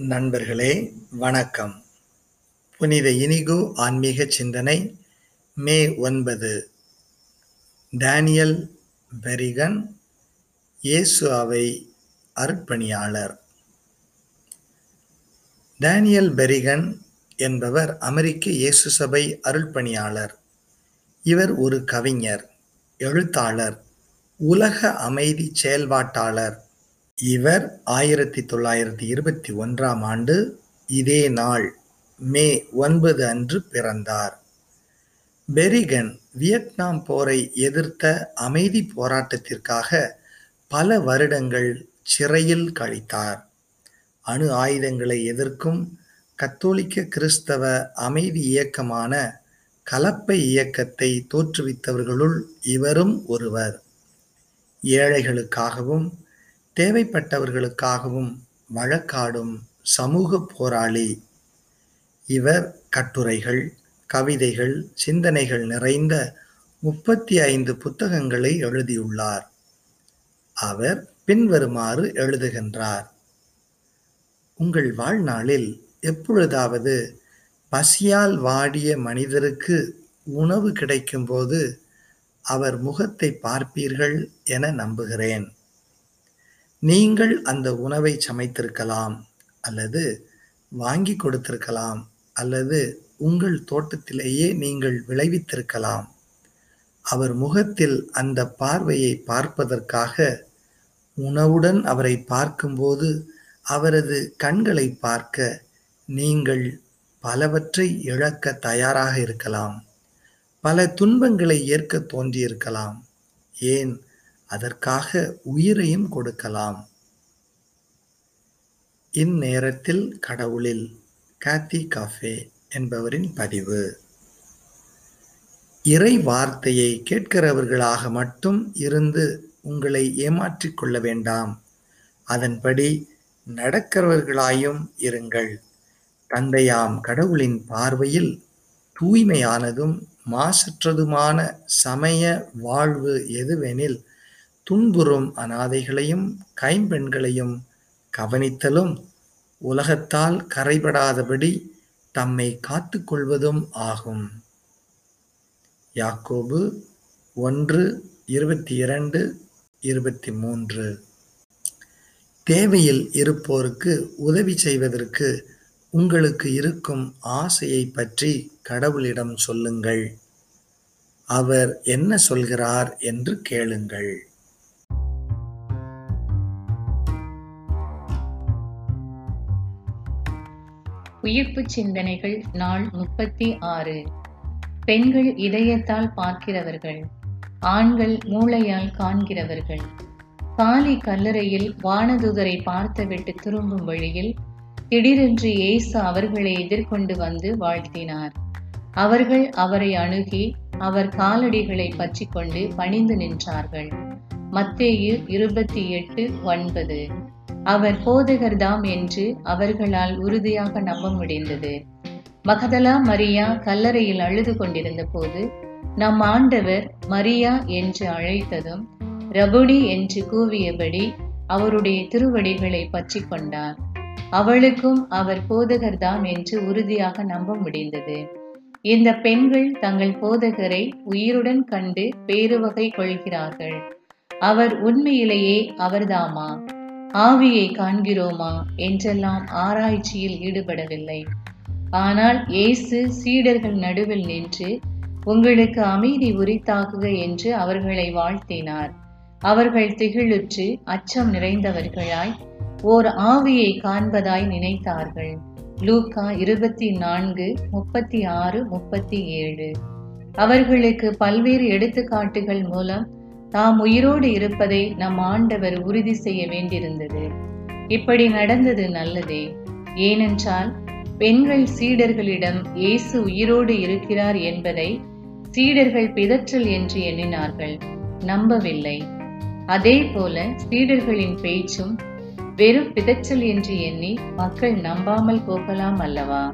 நண்பர்களே வணக்கம். புனித இனிகு ஆன்மீக சிந்தனை மே ஒன்பது. டேனியல் பெரிகன் இயேசு அவை அர்ப்பணியாளர். டேனியல் பெரிகன் என்பவர் அமெரிக்க இயேசு சபை அருள்பணியாளர். இவர் ஒரு கவிஞர் எழுத்தாளர் உலக அமைதி செயல்பாட்டாளர். இவர் ஆயிரத்தி தொள்ளாயிரத்தி இருபத்தி ஒன்றாம் ஆண்டு இதே நாள் மே ஒன்பது அன்று பிறந்தார். பெரிகன் வியட்நாம் போரை எதிர்த்த அமைதி போராட்டத்திற்காக பல வருடங்கள் சிறையில் கழித்தார். அணு ஆயுதங்களை எதிர்க்கும் கத்தோலிக்க கிறிஸ்தவ அமைதி இயக்கமான கலப்பை இயக்கத்தை தோற்றுவித்தவர்களுள் இவரும் ஒருவர். ஏழைகளுக்காகவும் தேவைப்பட்டவர்களுக்காகவும் வழக்காடும் சமூக போராளி. இவர் கட்டுரைகள் கவிதைகள் சிந்தனைகள் நிறைந்த முப்பத்தி ஐந்து புத்தகங்களை எழுதியுள்ளார். அவர் பின்வருமாறு எழுதுகின்றார். உங்கள் வாழ்நாளில் எப்பொழுதாவது பசியால் வாடிய மனிதருக்கு உணவு கிடைக்கும்போது அவர் முகத்தை பார்ப்பீர்கள் என நம்புகிறேன். நீங்கள் அந்த உணவை சமைத்திருக்கலாம் அல்லது வாங்கி கொடுத்திருக்கலாம் அல்லது உங்கள் தோட்டத்திலேயே நீங்கள் விளைவித்திருக்கலாம். அவர் முகத்தில் அந்த பார்வையை பார்ப்பதற்காக உணவுடன் அவரை பார்க்கும்போது அவரது கண்களை பார்க்க நீங்கள் பலவற்றை இழக்க தயாராக இருக்கலாம். பல துன்பங்களை ஏற்க தோன்றியிருக்கலாம். ஏன்? அதற்காக உயிரையும் கொடுக்கலாம். இந்நேரத்தில் கடவுளில் காத்தி காஃபே என்பவரின் பதிவு. இறை வார்த்தையை கேட்கிறவர்களாக மட்டும் இருந்து உங்களை ஏமாற்றிக் கொள்ள வேண்டாம். அதன்படி நடக்கிறவர்களாயும் இருங்கள். தந்தையாம் கடவுளின் பார்வையில் தூய்மையானதும் மாசற்றதுமான சமய வாழ்வு எதுவெனில் துன்புறும் அனாதைகளையும் கைம்பெண்களையும் கவனித்தலும் உலகத்தால் கரைபடாதபடி தம்மை காத்து கொள்வதும் ஆகும். யாக்கோபு ஒன்று இருபத்தி இரண்டு இருபத்தி மூன்று தேவையில் இருப்போருக்கு உதவி செய்வதற்கு உங்களுக்கு இருக்கும் ஆசையை பற்றி கடவுளிடம் சொல்லுங்கள். அவர் என்ன சொல்கிறார் என்று கேளுங்கள். உயிர்ப்பு சிந்தனைகள் நாள் முப்பத்தி ஆறு. பெண்கள் இதயத்தால் பார்க்கிறவர்கள் ஆண்கள் மூளையால் காண்கிறவர்கள். காலி கல்லறையில் வானதுதரை பார்த்துவிட்டு திரும்பும் வழியில் திடீரென்று ஏசு அவர்களை எதிர்கொண்டு வந்து வாழ்த்தினார். அவர்கள் அவரை அணுகி அவர் காலடிகளை பற்றி கொண்டு பணிந்து நின்றார்கள். மத்தேயு இருபத்தி எட்டு ஒன்பது. அவர் போதகர்தாம் என்று அவர்களால் உறுதியாக நம்ப முடிந்தது. மகதலா மரியா கல்லறையில் அழுது கொண்டிருந்த போது நம் ஆண்டவர் மரியா என்று அழைத்ததும் ரபுடி என்று கூவியபடி அவருடைய திருவடிகளை பற்றி கொண்டார். அவளுக்கும் அவர் போதகர்தாம் என்று உறுதியாக நம்ப முடிந்தது. இந்த பெண்கள் தங்கள் போதகரை உயிருடன் கண்டு பேருவகை கொள்கிறார்கள். அவர் உண்மையிலேயே அவர்தாமா? ஆவியை காண்கிறோமா? என்றெல்லாம் ஆராய்ச்சியில் ஈடுபடவில்லை. ஆனால் இயேசு சீடர்கள் நடுவில் நின்று உங்களுக்கு அமைதி உரித்தாக்குக என்று அவர்களை வாழ்த்தினார். அவர்கள் திகிழுற்று அச்சம் நிறைந்தவர்களாய் ஓர் ஆவியை காண்பதாய் நினைத்தார்கள். லூக்கா இருபத்தி நான்கு முப்பத்தி ஆறு முப்பத்தி ஏழு. அவர்களுக்கு பல்வேறு எடுத்துக்காட்டுகள் மூலம் தாம் உயிரோடு இருப்பதை நம் ஆண்டவர் உறுதி செய்ய வேண்டியிருந்தது. இப்படி நடந்தது நல்லதே. ஏனென்றால் பெண்கள் சீடர்களிடம் இயேசு உயிரோடு இருக்கிறார் என்பதை சீடர்கள் பிதற்றல் என்று எண்ணினார்கள். நம்பவில்லை. அதே போல சீடர்களின் பேச்சும் வெறும் பிதற்றல் என்று எண்ணி மக்கள் நம்பாமல் போகலாம் அல்லவா?